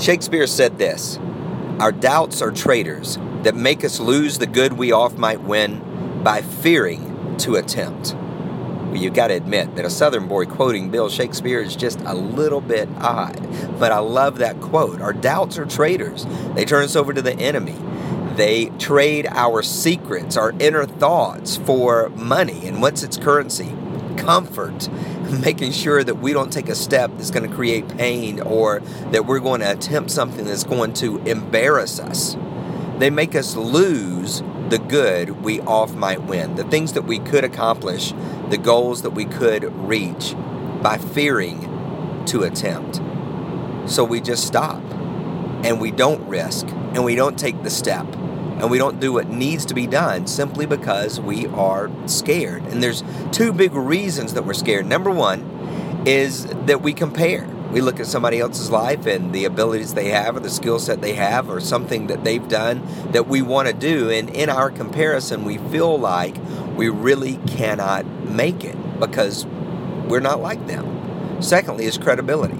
Shakespeare said this Our doubts are traitors that make us lose the good we oft might win by fearing to attempt. Well, you've got to admit that a Southern boy quoting Bill Shakespeare is just a little bit odd. But I love that quote. Our doubts are traitors, they turn us over to the enemy. They trade our secrets, our inner thoughts for money. And what's its currency? Comfort. Making sure that we don't take a step that's going to create pain or that we're going to attempt something that's going to embarrass us. They make us lose the good we oft might win, the things that we could accomplish, the goals that we could reach by fearing to attempt. So we just stop and we don't risk and we don't take the step and we don't do what needs to be done simply because we are scared. And there's two big reasons that we're scared. Number one is that we compare. We look at somebody else's life and the abilities they have or the skill set they have or something that they've done that we want to do. And in our comparison, we feel like we really cannot make it because we're not like them. Secondly, is credibility.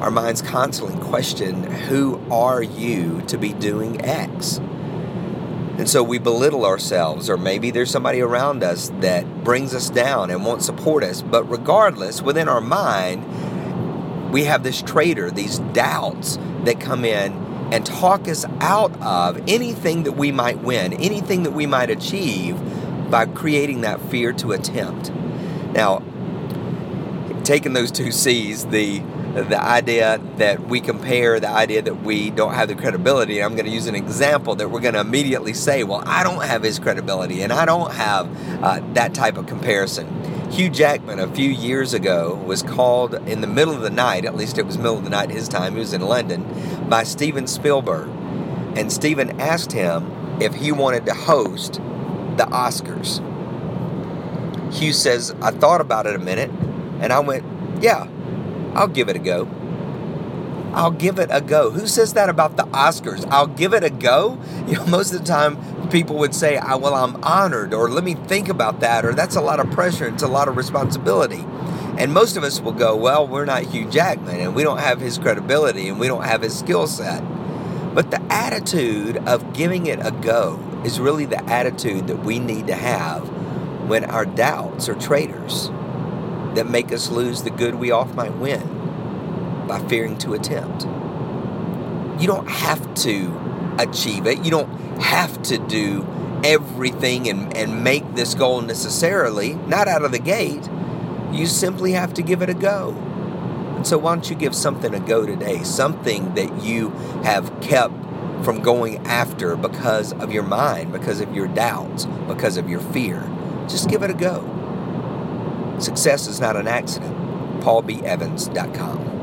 Our minds constantly question who are you to be doing X? And so we belittle ourselves, or maybe there's somebody around us that brings us down and won't support us. But regardless, within our mind, we have this traitor, these doubts that come in and talk us out of anything that we might win, anything that we might achieve by creating that fear to attempt. Now, taking those two C's, the the idea that we compare, the idea that we don't have the credibility. I'm going to use an example that we're going to immediately say, well, I don't have his credibility and I don't have uh, that type of comparison. Hugh Jackman, a few years ago, was called in the middle of the night, at least it was middle of the night his time, he was in London, by Steven Spielberg. And Steven asked him if he wanted to host the Oscars. Hugh says, I thought about it a minute and I went, yeah, I'll give it a go. I'll give it a go. Who says that about the Oscars? I'll give it a go. You know, most of the time people would say, "Well, I'm honored," or "Let me think about that," or "That's a lot of pressure. It's a lot of responsibility." And most of us will go, "Well, we're not Hugh Jackman, and we don't have his credibility, and we don't have his skill set." But the attitude of giving it a go is really the attitude that we need to have when our doubts are traitors that make us lose the good we oft might win by fearing to attempt. You don't have to achieve it. You don't have to do everything and, and make this goal necessarily, not out of the gate. You simply have to give it a go. And so, why don't you give something a go today? Something that you have kept from going after because of your mind, because of your doubts, because of your fear. Just give it a go. Success is not an accident. PaulBEvans.com.